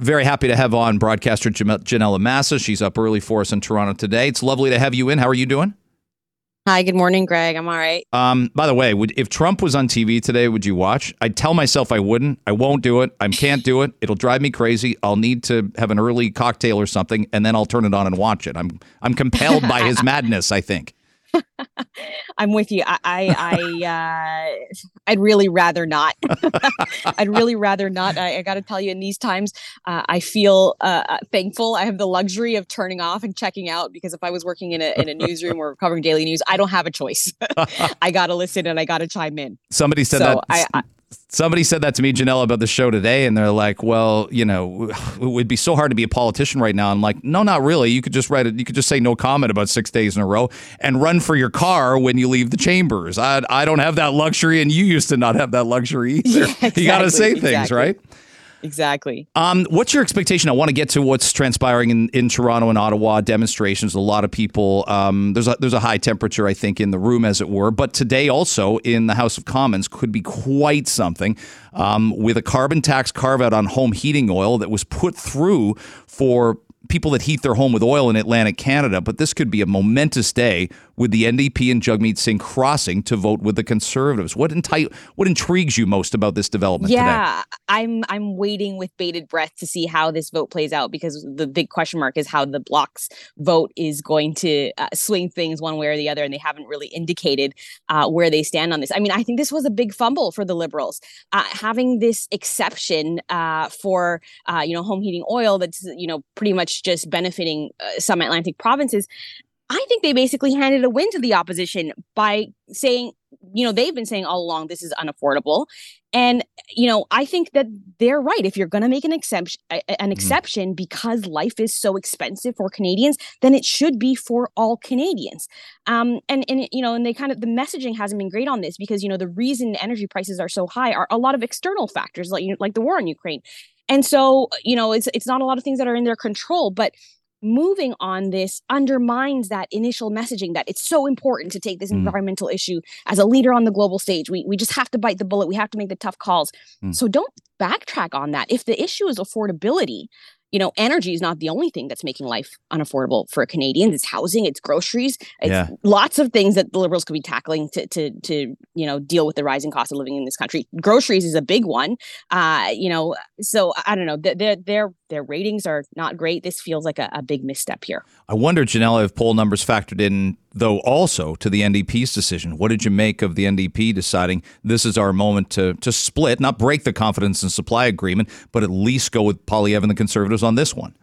Very happy to have on broadcaster Ginella Massa. She's up early for us in Toronto today. It's lovely to have you in. How are you doing? Hi, good morning, Greg. I'm all right. Um, by the way, would, if Trump was on TV today, would you watch? I'd tell myself I wouldn't. I won't do it. I can't do it. It'll drive me crazy. I'll need to have an early cocktail or something, and then I'll turn it on and watch it. I'm I'm compelled by his madness. I think. I'm with you. I, I, I uh, I'd really rather not. I'd really rather not. I, I got to tell you, in these times, uh, I feel uh, uh, thankful. I have the luxury of turning off and checking out because if I was working in a in a newsroom or covering daily news, I don't have a choice. I got to listen and I got to chime in. Somebody said so that. I, I somebody said that to me, Janelle, about the show today, and they're like, "Well, you know, it would be so hard to be a politician right now." I'm like, "No, not really. You could just write it. You could just say no comment about six days in a row and run for your car when you leave the chambers. I I don't have that luxury, and you used to not have that luxury either. Yeah, exactly, you got to say exactly. things, right?" Exactly. Um, what's your expectation? I want to get to what's transpiring in, in Toronto and Ottawa demonstrations. A lot of people. Um, there's a there's a high temperature, I think, in the room, as it were. But today, also in the House of Commons, could be quite something. Um, with a carbon tax carve out on home heating oil that was put through for people that heat their home with oil in Atlantic Canada, but this could be a momentous day with the NDP and Jagmeet Singh crossing to vote with the Conservatives. What enti- what intrigues you most about this development yeah, today? I'm I'm waiting with bated breath to see how this vote plays out because the big question mark is how the Blocs vote is going to uh, swing things one way or the other, and they haven't really indicated uh, where they stand on this. I mean, I think this was a big fumble for the Liberals uh, having this exception uh, for uh, you know home heating oil that's you know pretty much just benefiting uh, some Atlantic provinces. I think they basically handed a win to the opposition by saying, you know, they've been saying all along this is unaffordable. And, you know, I think that they're right. If you're going to make an exception, an mm-hmm. exception because life is so expensive for Canadians, then it should be for all Canadians. Um, and, and, you know, and they kind of, the messaging hasn't been great on this because, you know, the reason energy prices are so high are a lot of external factors like, like the war in Ukraine. And so, you know, it's it's not a lot of things that are in their control, but moving on this undermines that initial messaging that it's so important to take this mm. environmental issue as a leader on the global stage. We we just have to bite the bullet. We have to make the tough calls. Mm. So don't backtrack on that. If the issue is affordability, you know, energy is not the only thing that's making life unaffordable for Canadians. It's housing, it's groceries, it's yeah. lots of things that the Liberals could be tackling to, to, to, you know, deal with the rising cost of living in this country. Groceries is a big one. Uh, you know, so I don't know. Their their their ratings are not great. This feels like a, a big misstep here. I wonder, Janelle, if poll numbers factored in though also to the NDP's decision. What did you make of the NDP deciding this is our moment to to split, not break the confidence and supply agreement, but at least go with Poilievre and the Conservatives on this one?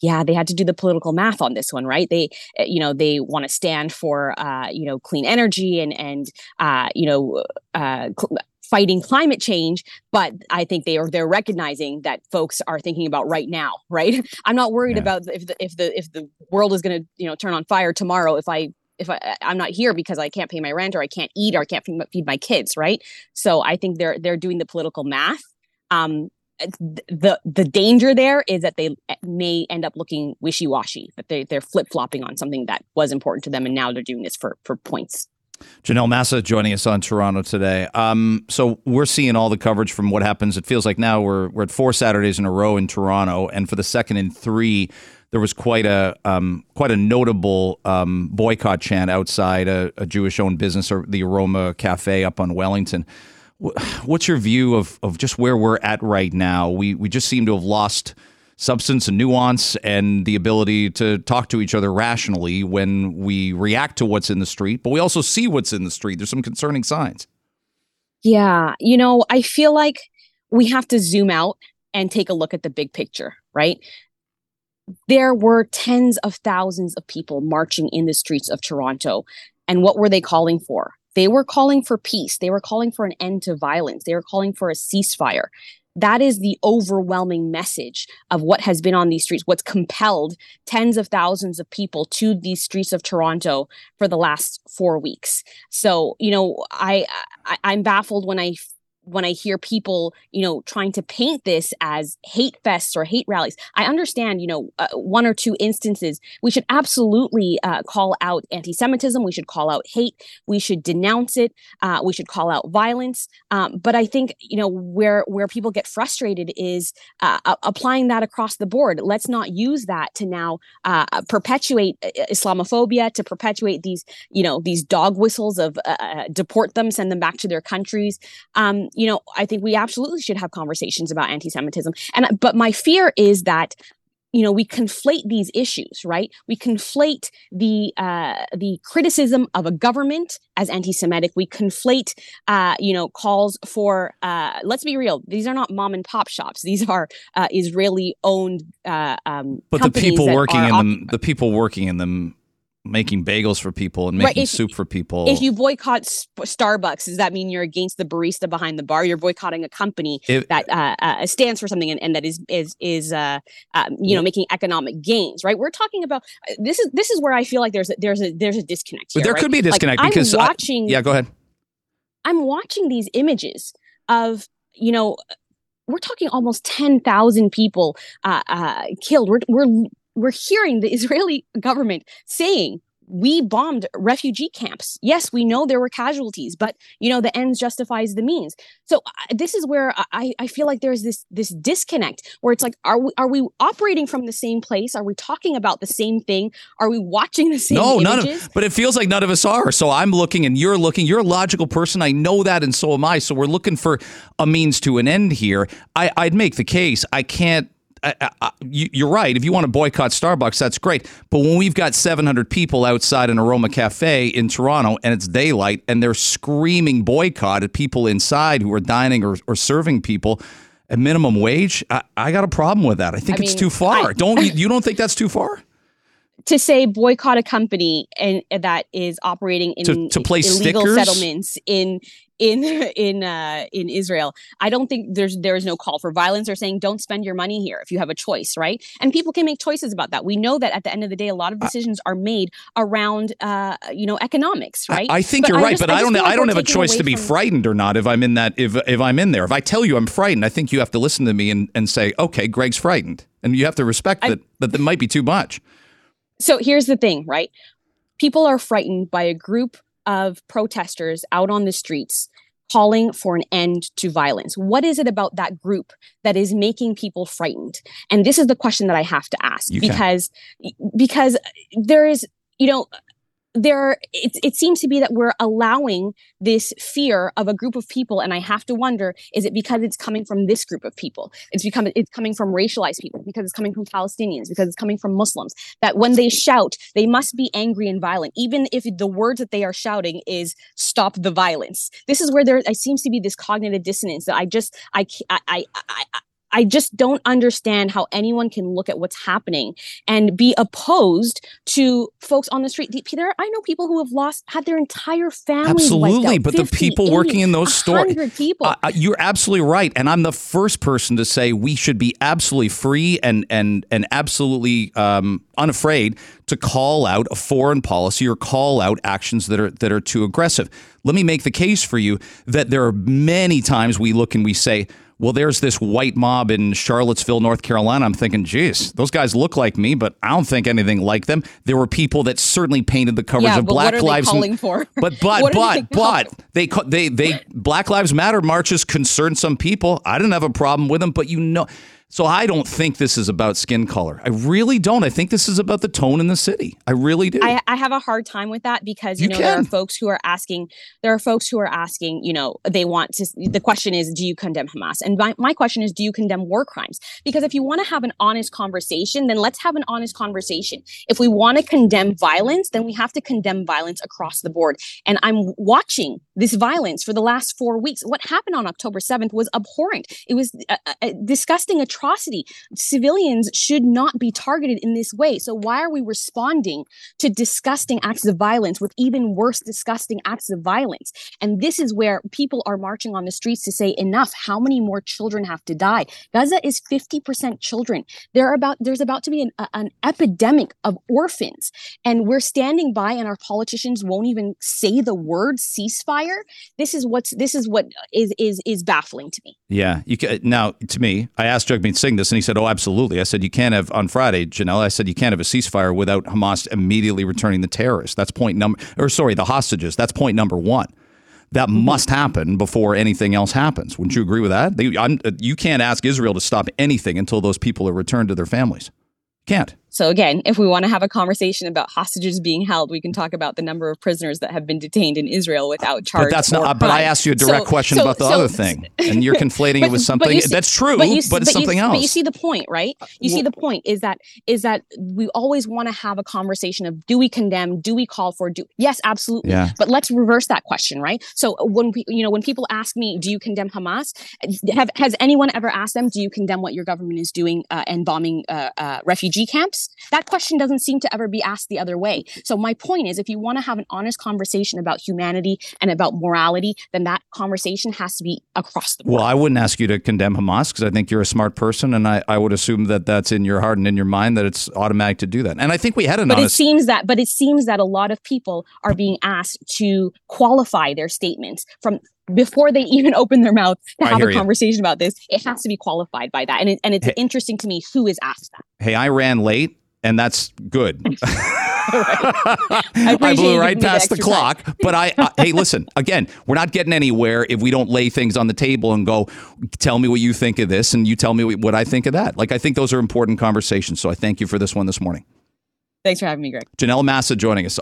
yeah they had to do the political math on this one right they eh, you know they want to stand for uh, you know clean energy and and uh, you know uh, cl- fighting climate change but i think they are they're recognizing that folks are thinking about right now right i'm not worried yeah. about if the if the if the world is going to you know turn on fire tomorrow if i if I, I'm not here because I can't pay my rent or I can't eat or I can't feed my kids, right? So I think they're they're doing the political math. Um, the the danger there is that they eh, may end up looking wishy washy, that they they're flip flopping on something that was important to them, and now they're doing this for for points. Ginella Massa joining us on Toronto today. Um, so we're seeing all the coverage from what happens. It feels like now we're we're at four Saturdays in a row in Toronto, and for the second in three, there was quite a um, quite a notable um, boycott chant outside a, a Jewish owned business or the Aroma Cafe up on Wellington. What's your view of of just where we're at right now? We we just seem to have lost substance and nuance and the ability to talk to each other rationally when we react to what's in the street, but we also see what's in the street. There's some concerning signs. Yeah. You know, I feel like we have to zoom out and take a look at the big picture, right? There were tens of thousands of people marching in the streets of Toronto. And what were they calling for? They were calling for peace. They were calling for an end to violence. They were calling for a ceasefire that is the overwhelming message of what has been on these streets, what's compelled tens of thousands of people to these streets of Toronto for the last four weeks. So, you know, I, I am baffled when I when I hear people, you know, trying to paint this as hate fests or hate rallies, I understand, you know, uh, one or two instances. We should absolutely uh, call out anti Semitism. We should call out hate. We should denounce it. Uh, we should call out violence. Um, but I think, you know, where, where people get frustrated is uh, applying that across the board. Let's not use that to now uh, perpetuate uh, Islamophobia, to perpetuate these, you know, these dog whistles of deport them, send them back to their countries. Um, you know, I think we absolutely should have conversations about anti-Semitism. And but my fear is that you know we conflate these issues right? We conflate the uh, the criticism of a government as anti-semitic. We conflate uh, you know calls for uh, let's be real these are not mom and pop shops. These are uh, israeli owned uh, um, but the people working in them the people working in them making bagels for people and making right, if, soup for people. If you boycott Starbucks, does that mean you're against the barista behind the bar? You're boycotting a company if, that uh, uh, stands for something and, and, that is is is uh, um, you know making economic gains, right? We're talking about uh, this is this is where I feel like there's a, there's a there's a disconnect. Here, there right? could be a disconnect like, because I'm watching. I, yeah, go ahead. I'm watching these images of you know we're talking almost 10,000 people uh, uh, killed. We're, we're we're hearing the Israeli government saying we bombed refugee camps. Yes, we know there were casualties, but you know the ends justifies the means. So uh, this is where I, I feel like there's this this disconnect where it's like, are we are we operating from the same place? Are we talking about the same thing? Are we watching the same? No, images? none of. But it feels like none of us are. So I'm looking, and you're looking. You're a logical person. I know that, and so am I. So we're looking for a means to an end here. I, I'd make the case. I can't I, I, you're right. If you want to boycott Starbucks, that's great. But when we've got 700 people outside an Aroma Cafe in Toronto and it's daylight and they're screaming boycott at people inside who are dining or, or serving people at minimum wage, I, I, got a problem with that. I think it's mean, too far. don't you, you don't think that's too far? To say boycott a company and that is operating in to, to place illegal stickers? settlements in in in uh, in Israel. I don't think there's there is no call for violence or saying don't spend your money here if you have a choice, right? And people can make choices about that. We know that at the end of the day, a lot of decisions are made around uh, you know economics, right? I, I think but you're I right, just, but I, don't I don't have a choice to be from... frightened or not if I'm in that if if I'm in there. If I tell you I'm frightened, I think you have to listen to me and, and say, okay, Greg's frightened, and you have to respect that that that might be too much. So here's the thing, right? People are frightened by a group of protesters out on the streets calling for an end to violence. What is it about that group that is making people frightened? And this is the question that I have to ask you because can. because there is you know there it, it seems to be that we're allowing this fear of a group of people and i have to wonder is it because it's coming from this group of people? It's become it's coming from racialized people because it's coming from palestinians because it's coming from muslims that when they shout they must be angry and violent even if the words that they are shouting is stop the violence. This is where there seems to be this cognitive dissonance that i just i i i, I I just don't understand how anyone can look at what's happening and be opposed to folks on the street. Peter, I know people who have lost had their entire family. Absolutely, but 50, the people 80, working in those stores, people. Uh, you're absolutely right, and I'm the first person to say we should be absolutely free and and and absolutely um, unafraid to call out a foreign policy or call out actions that are that are too aggressive. Let me make the case for you that there are many times we look and we say well, there's this white mob in Charlottesville, North Carolina. I'm thinking, geez, those guys look like me, but I don't think anything like them. There were people that certainly painted the coverage yeah, of Black Lives. Calling for? But but but but they they they Black Lives Matter marches concern some people. I didn't have a problem with them, but you know so I don't think this is about skin color. I really don't. I think this is about the tone in the city. I really do. I, I have a hard time with that because you, you know can. there are folks who are asking. There are folks who are asking. You know, they want to. The question is, do you condemn Hamas? And my, my question is, do you condemn war crimes? Because if you want to have an honest conversation, then let's have an honest conversation. If we want to condemn violence, then we have to condemn violence across the board. And I'm watching this violence for the last four weeks. What happened on October 7th was abhorrent. It was uh, uh, disgusting atrocity. Civilians should not be targeted in this way. So why are we responding to disgusting acts of violence with even worse disgusting acts of violence? And this is where people are marching on the streets to say enough. How many more children have to die? Gaza is 50% children. There are about there's about to be an, an epidemic of orphans and we're standing by and our politicians won't even say the word ceasefire. This is what's this is what is is is baffling to me. Yeah, you can, now to me, I asked Jagmeet Singh this, and he said, "Oh, absolutely." I said, "You can't have on Friday, Janelle." I said, "You can't have a ceasefire without Hamas immediately returning the terrorists." That's point number, or sorry, the hostages. That's point number one. That mm-hmm. must happen before anything else happens. Wouldn't you agree with that? They, you can't ask Israel to stop anything until those people are returned to their families. Can't. So again, if we want to have a conversation about hostages being held, we can talk about the number of prisoners that have been detained in Israel without charge. But that's not. But I asked you a direct so, question so, about the so, other thing, and you're conflating but, it with something see, that's true, but, you, but it's something you, else. But you see the point, right? You well, see the point is that is that we always want to have a conversation of do we condemn, do we call for, do yes, absolutely. Yeah. But let's reverse that question, right? So when we, you know when people ask me, do you condemn Hamas? Have has anyone ever asked them, do you condemn what your government is doing uh, and bombing uh, uh, refugee camps? That question doesn't seem to ever be asked the other way. So my point is, if you want to have an honest conversation about humanity and about morality, then that conversation has to be across the board. Well, I wouldn't ask you to condemn Hamas because I think you're a smart person, and I, I would assume that that's in your heart and in your mind that it's automatic to do that. And I think we had an. But honest- it seems that, but it seems that a lot of people are being asked to qualify their statements from before they even open their mouth to have a conversation you. about this, it has to be qualified by that. And, it, and it's hey, interesting to me who is asked that. Hey, I ran late and that's good. I, I, blew right past the, the clock. but I, I hey, listen, again, we're not getting anywhere if we don't lay things on the table and go, tell me what you think of this, and you tell me what I think of that. Like, I think those are important conversations. So I thank you for this one this morning. Thanks for having me, Greg. Ginella Massa joining us.